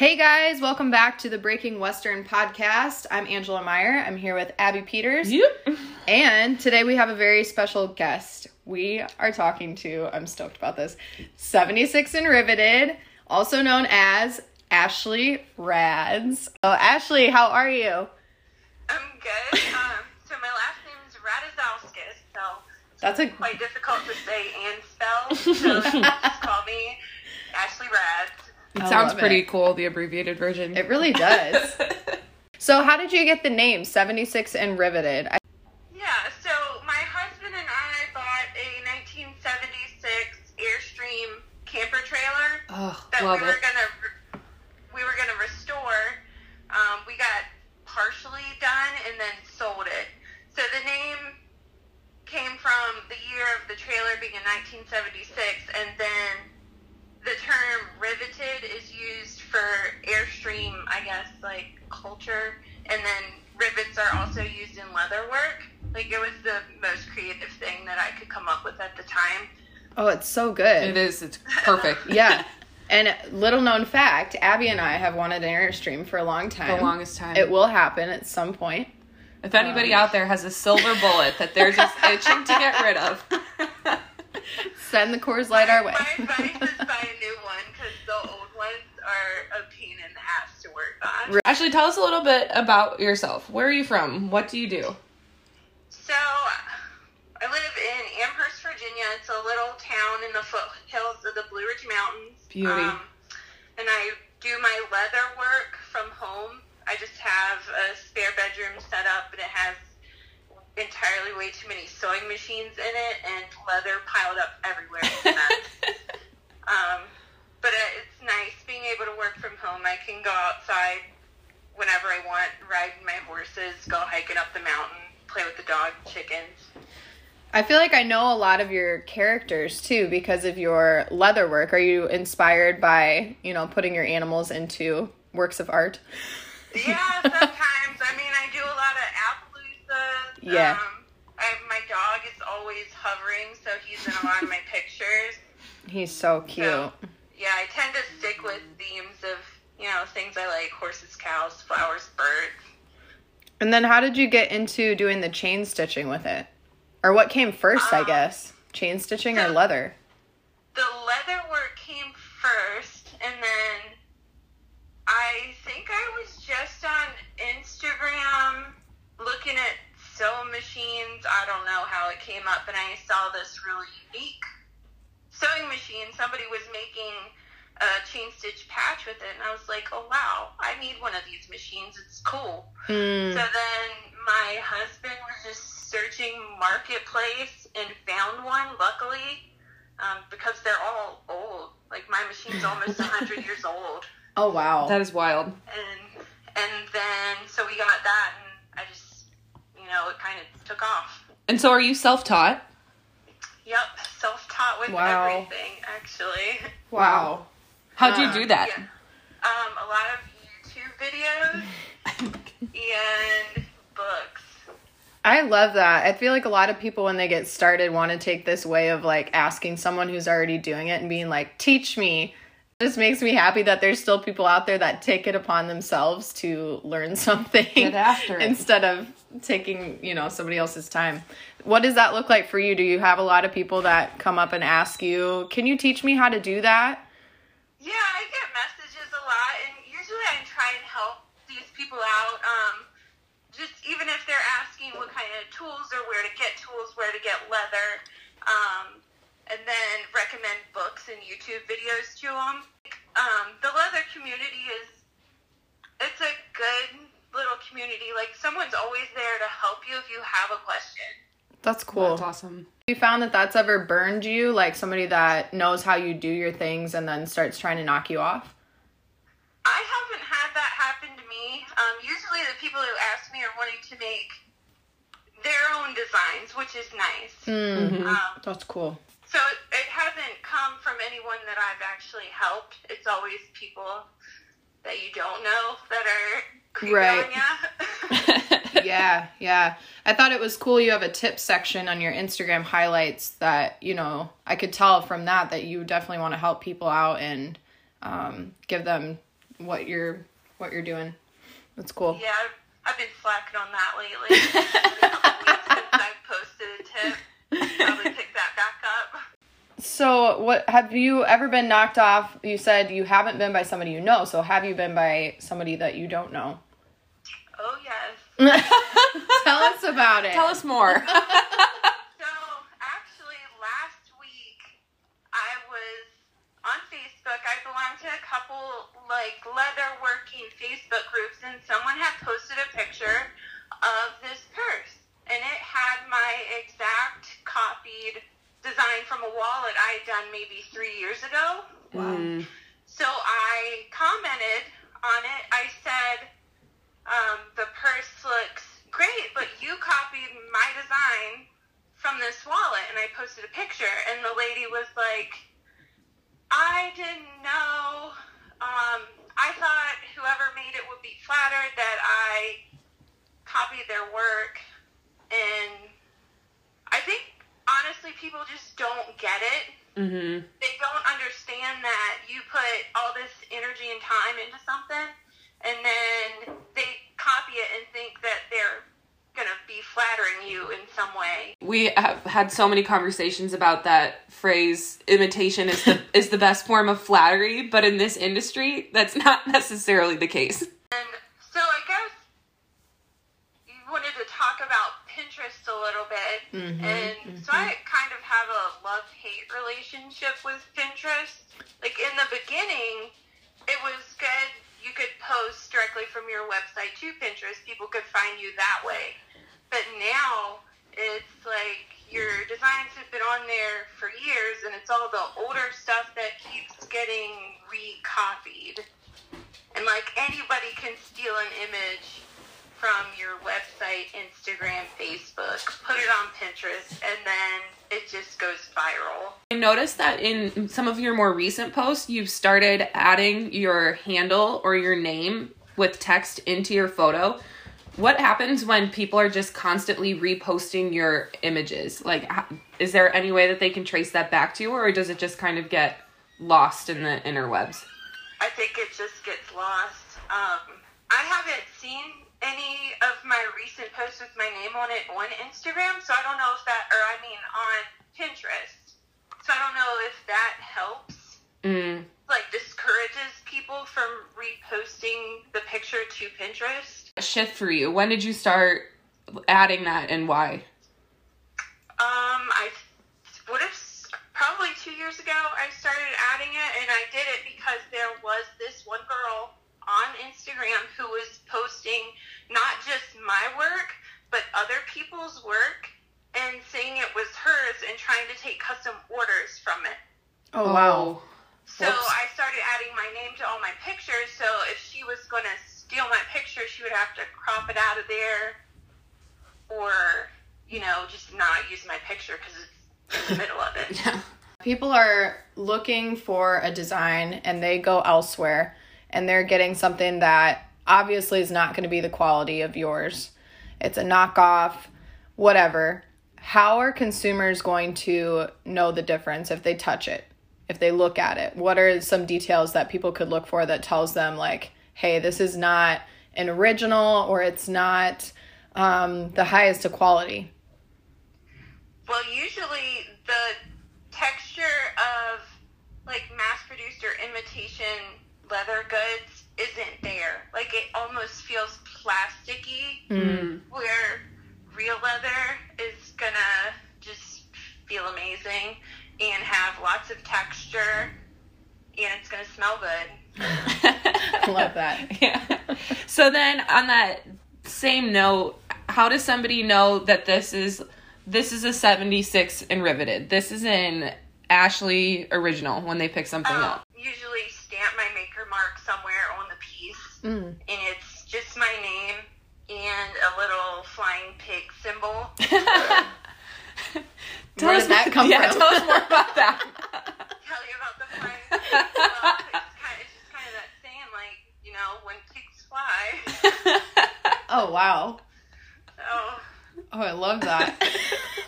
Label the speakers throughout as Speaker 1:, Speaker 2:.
Speaker 1: Hey guys, welcome back to the Breaking Western podcast. I'm Angela Meyer. I'm here with Abby Peters.
Speaker 2: Yep.
Speaker 1: And today we have a very special guest. We are talking to, I'm stoked about this, 76 and Riveted, also known as Ashley Rads. Oh, Ashley, how are you?
Speaker 3: I'm good. Um, so my last name is Radizowskis, so
Speaker 1: That's a
Speaker 3: quite difficult to say and spell. So just call me Ashley Rads.
Speaker 2: It
Speaker 1: I
Speaker 2: sounds pretty
Speaker 1: it.
Speaker 2: cool, the abbreviated version.
Speaker 1: it really does. so how did you get the name 76 and Riveted? I,
Speaker 3: Yeah. So my husband and I bought a 1976 Airstream camper trailer
Speaker 2: oh,
Speaker 3: that
Speaker 2: love
Speaker 3: we were
Speaker 2: it.
Speaker 3: gonna we were gonna restore. Um, we got partially done and then sold it. So the name came from the year of the trailer being in 1976, and then the term riveted is used for airstream, I guess, like culture, and then rivets are also used in leather work. Like it was the most creative thing that I could come up with at the time.
Speaker 1: oh, it's so good.
Speaker 2: It is. It's perfect.
Speaker 1: Yeah. And little known fact, Abby and I have wanted an Airstream for a long time.
Speaker 2: The longest time.
Speaker 1: It will happen at some point.
Speaker 2: If anybody out there has a silver bullet that they're just itching to get rid of,
Speaker 1: Send the Coors Light our way.
Speaker 3: My advice is buy a new one because the old ones are a pain in the work.
Speaker 2: Ashley, tell us a little bit about yourself. Where are you from? What do you do?
Speaker 3: So, I live in Amherst, Virginia. It's a little town in the foothills of the Blue Ridge Mountains. Um,
Speaker 2: Beauty.
Speaker 3: and I do my leather work from home. I just have a spare bedroom set up, and it has entirely way too many sewing machines in it and leather piled up everywhere. It's a mess. um, but it's nice being able to work from home. I can go outside whenever I want, ride my horses, go hiking up the mountain, play with the dog, chickens.
Speaker 1: I feel like I know a lot of your characters too because of your leather work. Are you inspired by, you know, putting your animals into works of art?
Speaker 3: Yeah, sometimes. I mean, I do a lot of Appaloosa.
Speaker 1: Yeah.
Speaker 3: Um, I, my dog is always hovering, so he's in a lot of my pictures.
Speaker 1: He's so cute.
Speaker 3: So, yeah, I tend to stick with themes of, you know, things I like horses, cows, flowers, birds.
Speaker 1: And then how did you get into doing the chain stitching with it? Or what came first, I
Speaker 3: Um,
Speaker 1: guess? Chain stitching or leather?
Speaker 3: The leather work came first, and then I think I was just on Instagram looking at sewing machines. I don't know how it came up, and I saw this really unique sewing machine. Somebody was making a chain stitch patch with it, and I was like, oh wow, I need one of these machines. It's cool.
Speaker 1: Mm.
Speaker 3: So then my husband was just searching marketplace and found one. Luckily, um, because they're all old. Like my machine's almost hundred years old,
Speaker 1: Oh wow.
Speaker 2: That is wild.
Speaker 3: and and then so we got that, and I just you know it kind of took off.
Speaker 2: And so, are you self-taught?
Speaker 3: Yep, self taught with
Speaker 1: Wow.
Speaker 3: everything actually.
Speaker 1: wow.
Speaker 2: How'd you do that?
Speaker 3: Yeah. Um, a lot of YouTube videos and books.
Speaker 1: I love that. I feel like a lot of people when they get started want to take this way of like asking someone who's already doing it and being like, "Teach me." It just makes me happy that there's still people out there that take it upon themselves to learn something
Speaker 2: Get after it.
Speaker 1: instead of taking, you know, somebody else's time. What does that look like for you? Do you have a lot of people that come up and ask you, "Can you teach me how to do that?"
Speaker 3: Yeah, I get messages a lot, and usually I try and help these people out. Um, just even if they're asking what kind of tools or where to get tools, where to get leather, um, and then recommend books and YouTube videos to them. Um, the leather community is it's a good little community. Like someone's always there to help you if you have a question.
Speaker 1: That's cool.
Speaker 2: That's awesome.
Speaker 1: you found that that's ever burned you like somebody that knows how you do your things and then starts trying to knock you off
Speaker 3: I haven't had that happen to me. Um, usually, the people who ask me are wanting to make their own designs, which is nice.
Speaker 1: mm,
Speaker 3: Um,
Speaker 1: that's cool
Speaker 3: so it, it hasn't come from anyone that I've actually helped. It's always people that you don't know that are creeping
Speaker 1: Right. yeah yeah i thought it was cool you have a tip section on your instagram highlights that you know i could tell from that that you definitely want to help people out and um, give them what you're what you're doing. That's cool.
Speaker 3: Yeah, I've, I've been slacking on that lately. It's been a couple weeks since I've posted a tip. Probably pick that back up.
Speaker 1: So, what have you ever been knocked off? You said you haven't been by somebody you know. So, have you been by somebody that you don't know?
Speaker 3: Yes.
Speaker 1: Tell us about it.
Speaker 2: Tell us more.
Speaker 3: So actually, last week I was on Facebook. I belong to a couple like leather working Facebook groups, and someone had posted a picture of this purse, and it had my exact copied design from a wallet I had done maybe three years ago.
Speaker 2: Mm.
Speaker 3: So I commented on it. I said, um, the purse looks great, but you copied my design from this wallet. And I posted a picture, and the lady was like, I didn't know. Um, I thought whoever made it would be flattered that I copied their work. And I think, honestly, people just don't get it
Speaker 2: Mm-hmm.
Speaker 3: they don't understand that you put all this energy and time into something and then they copy it and think that they're be flattering you in some way.
Speaker 2: We have had so many conversations about that phrase imitation is the is the best form of flattery, but in this industry that's not necessarily the case.
Speaker 3: and so i guess you wanted to talk about pinterest a little bit.
Speaker 1: Mhm,
Speaker 3: and so i kind of have a love-hate relationship with pinterest. Like in the beginning it was good. You could post directly from your website to pinterest. People could find you that way but now it's like your designs have been on there for years and it's all the older stuff that keeps getting recopied and like anybody can steal an image from your website instagram facebook put it on pinterest and then it just goes viral
Speaker 2: I noticed that in some of your more recent posts, you've started adding your handle or your name with text into your photo. What happens when people are just constantly reposting your images? Like, is there any way that they can trace that back to you, or does it just kind of get lost in the interwebs?
Speaker 3: I think it just gets lost. Um, I haven't seen any of my recent posts with my name on it on Instagram, so I don't know if that, or I mean on Pinterest. So I don't know if that helps,
Speaker 2: Mm.
Speaker 3: like discourages people from reposting the picture to Pinterest.
Speaker 2: Shift for you. When did you start adding that, and why?
Speaker 3: Um, I would have probably two years ago. I started adding it, and I did it because there was this one girl on Instagram who was posting not just my work, but other people's work, and saying it was hers, and trying to take custom orders from it.
Speaker 1: Oh wow.
Speaker 3: So
Speaker 2: Whoops.
Speaker 3: I started adding my name to all my pictures. So if she was going to steal my picture, she would have to crop it out of there, or you know, just not use my picture because it's in the middle of it.
Speaker 2: Yeah.
Speaker 1: People are looking for a design and they go elsewhere and they're getting something that obviously is not going to be the quality of yours. It's a knockoff, whatever. How are consumers going to know the difference if they touch it? If they look at it? What are some details that people could look for that tells them like, "Hey, this is not an original or it's not um, the highest of quality."
Speaker 3: Well, usually the texture of like mass-produced or imitation leather goods isn't there. Like it almost feels plasticky.
Speaker 2: Mm.
Speaker 3: where real leather is gonna just feel amazing and have lots of texture and it's gonna smell good.
Speaker 1: I love that.
Speaker 2: yeah. So then on that same note, how does somebody know that this is this is a 76 and riveted? This is an Ashley original when they pick something
Speaker 3: Um,
Speaker 2: up.
Speaker 3: usually stamp my maker mark somewhere on the piece
Speaker 1: Mm.
Speaker 3: and it's just my name and a little flying pig symbol.
Speaker 1: Where did that come
Speaker 2: yeah,
Speaker 1: from?
Speaker 2: tell us more about that.
Speaker 3: Tell you about the flying pig. Well, it's, kind of, it's just kind of that saying like, you know, when pigs fly.
Speaker 1: Oh wow.
Speaker 3: So
Speaker 1: Oh, I love that.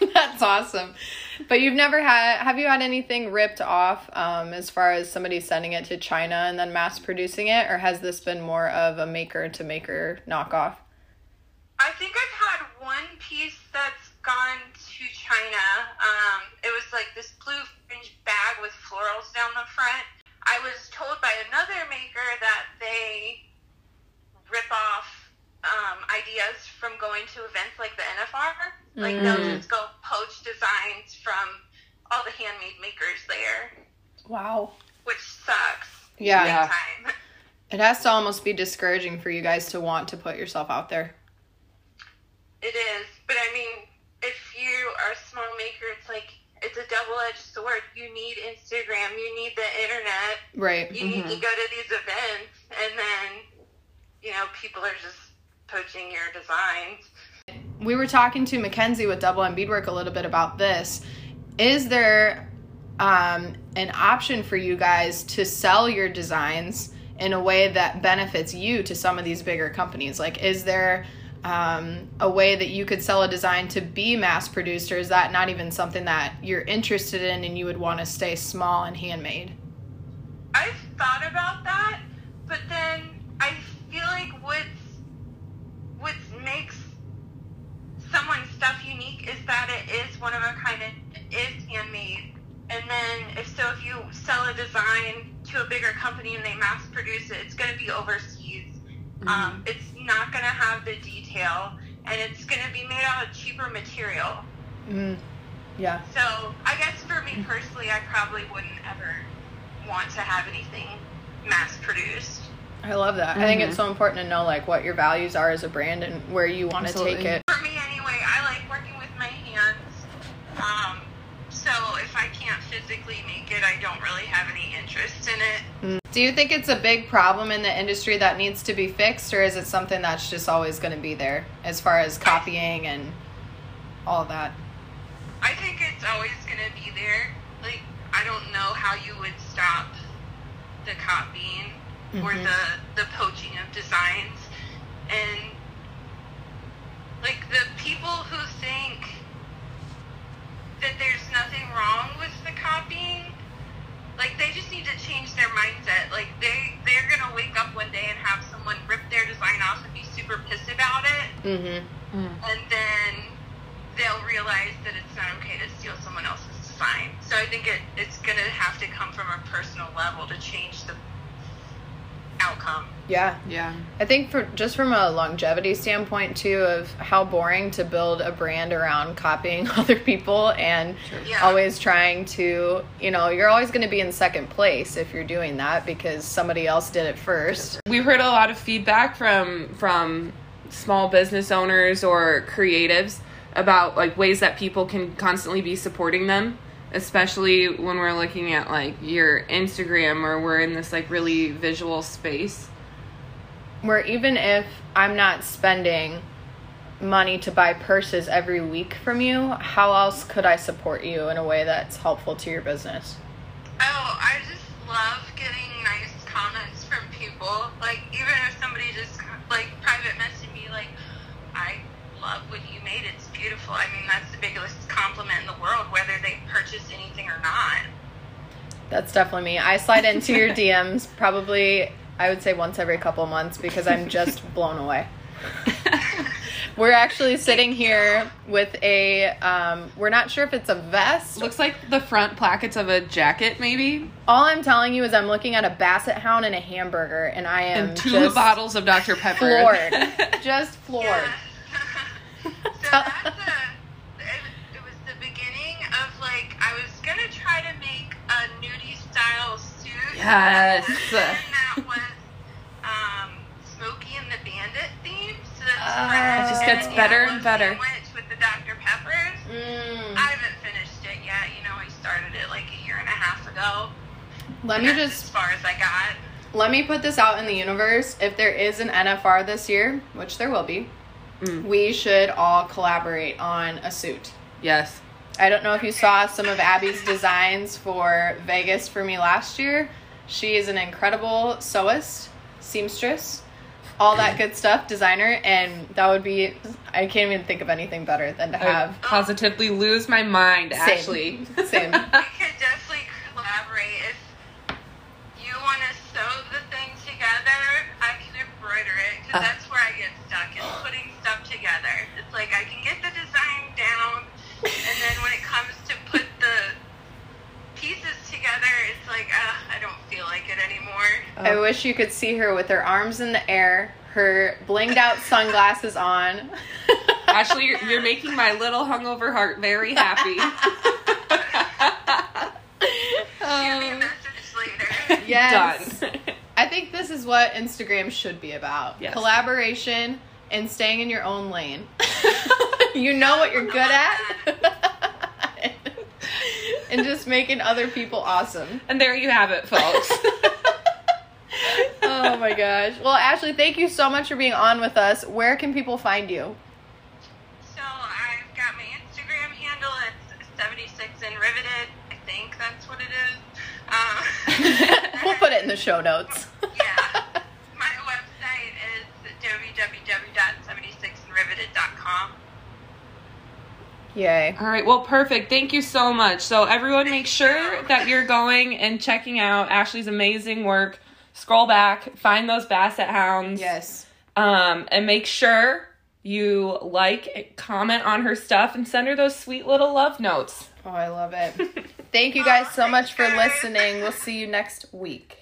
Speaker 1: That's awesome. But you've never had, have you had anything ripped off um, as far as somebody sending it to China and then mass producing it? Or has this been more of a maker to maker knockoff?
Speaker 3: I think I've had one piece that's gone to China. Um, it was like this blue fringe bag with florals down the front. I was told by another maker that they rip off um, ideas from going to events like the NFR. Like they'll
Speaker 1: Mm.
Speaker 3: just go poach designs from all the handmade makers there,
Speaker 1: Wow.
Speaker 3: which sucks.
Speaker 1: Yeah.
Speaker 2: Yeah.
Speaker 3: Time.
Speaker 1: It has to almost be discouraging for you guys to want to put yourself out there.
Speaker 3: It is, but I mean, if you are a small maker, it's like it's a double-edged sword. You need Instagram, you need the internet,
Speaker 1: Right.
Speaker 3: you need to go to these events, and then you know people are just poaching your designs.
Speaker 1: we were talking to Mackenzie with Double M Beadwork a little bit about this. Is there um, an option for you guys to sell your designs in a way that benefits you to some of these bigger companies? Like, is there um, a way that you could sell a design to be mass produced, or is that not even something that you're interested in and you would want to stay small and handmade?
Speaker 3: I've thought about that, but then I feel like what's what makes someone's stuff unique is that it is one of a kind and is handmade. And then if so, if you sell a design to a bigger company and they mass produce it, it's going to be overseas. Um, it's not going to have the detail, and it's going to be made out of cheaper material.
Speaker 1: Mm, yeah.
Speaker 3: So I guess for me personally, I probably wouldn't ever want to have anything mass produced.
Speaker 1: I love that. I think it's so important to know like what your values are as a brand and where you want to take it.
Speaker 3: For me anyway, I like working with my hands. Um, so if I can't physically make it, I don't really have any interest in it.
Speaker 1: Do you think it's a big problem in the industry that needs to be fixed, or is it something that's just always going to be there as far as copying and all that?
Speaker 3: I think it's always going to be there. Like, I don't know how you would stop the copying or
Speaker 1: Mhm.
Speaker 3: the, the poaching of designs. And, like, the people who think that there's nothing wrong with the copying, like, they just need to change their mindset. Like, they, they're going to wake up one day and have someone rip their design off and be super pissed about it
Speaker 1: Mm-hmm.
Speaker 3: and then they'll realize that it's not okay to steal someone else's design. So I think it, it's going to have to come from a personal level to change the outcome.
Speaker 1: Yeah,
Speaker 2: Yeah.
Speaker 1: I think for just from a longevity standpoint too, of how boring to build a brand around copying other people and
Speaker 3: Yeah.
Speaker 1: always trying to, you know, you're always going to be in second place if you're doing that because somebody else did it first.
Speaker 2: We've heard a lot of feedback from from small business owners or creatives about like ways that people can constantly be supporting them, especially when we're looking at like your Instagram or we're in this like really visual space.
Speaker 1: where even if I'm not spending money to buy purses every week from you, how else could I support you in a way that's helpful to your business?
Speaker 3: Oh, I just love getting nice comments from people. Like, even if somebody just, like, private message me, like, I love what you made. It's beautiful. I mean, that's the biggest compliment in the world, whether they purchase anything or not.
Speaker 1: That's definitely me. I slide into your DMs probably, I would say once every couple months because I'm just blown away. We're actually sitting here with a, um, we're not sure if it's a vest.
Speaker 2: Looks like the front plackets of a jacket, maybe,
Speaker 1: All I'm telling you is I'm looking at a basset hound and a hamburger, and I am
Speaker 2: and two
Speaker 1: just
Speaker 2: bottles of Dr Pepper.
Speaker 1: floored. just floored.
Speaker 3: Yeah. so that's a, it, it was the beginning of like I was gonna try to make a nudie style suit.
Speaker 2: Yes.
Speaker 3: And then that was um, Smokey and the Bandit theme. So that's fresh.
Speaker 1: It just
Speaker 2: gets
Speaker 3: then
Speaker 2: better
Speaker 3: yellow
Speaker 2: and better.
Speaker 3: Sandwich with the Dr Peppers.
Speaker 1: Mm.
Speaker 3: I haven't finished it yet. You know, I started it like a year and a half ago.
Speaker 1: Let me just
Speaker 3: as far as I got.
Speaker 1: let me put this out in the universe. If there is an NFR this year, which there will be,
Speaker 2: Mm.
Speaker 1: we should all collaborate on a suit.
Speaker 2: Yes.
Speaker 1: I don't know if you saw some of Abby's designs for Vegas for me last year. She is an incredible sewist, seamstress. All that good stuff, designer, and that would be. I can't even think of anything better than to
Speaker 2: I
Speaker 1: have.
Speaker 2: positively lose my mind,
Speaker 1: Same.
Speaker 2: Ashley.
Speaker 1: Same.
Speaker 3: we could definitely collaborate. If you want to sew the thing together, I can embroider it because
Speaker 2: Uh.
Speaker 3: that's where I get stuck is putting stuff together. It's like I can get the design down, and then when it comes to put the pieces together, it's like uh, I don't feel like it anymore.
Speaker 1: I wish you could see her with her arms in the air, her blinged out sunglasses on.
Speaker 2: Ashley, you're, you're making my little hungover heart very happy.
Speaker 3: Shoot
Speaker 1: Um, yes.
Speaker 2: Done.
Speaker 1: I think this is what Instagram should be about.
Speaker 2: Yes.
Speaker 1: Collaboration and staying in your own lane. you know what you're good at. and just making other people awesome.
Speaker 2: And there you have it, folks.
Speaker 1: Oh my gosh. Well, Ashley, thank you so much for being on with us. Where can people find you?
Speaker 3: So I've got my Instagram handle. It's 76 and riveted. I think that's what it is. Um,
Speaker 1: we'll put it in the show notes.
Speaker 3: yeah. My website is www.76andriveted.com.
Speaker 1: Yay.
Speaker 2: All right, well, perfect. Thank you so much. So, everyone, make sure that you're going and checking out Ashley's amazing work. Scroll back, find those Basset Hounds.
Speaker 1: Yes.
Speaker 2: Um, and make sure you like, comment on her stuff, and send her those sweet little love notes.
Speaker 1: Oh, I love it. Thank you guys so much for listening. We'll see you next week.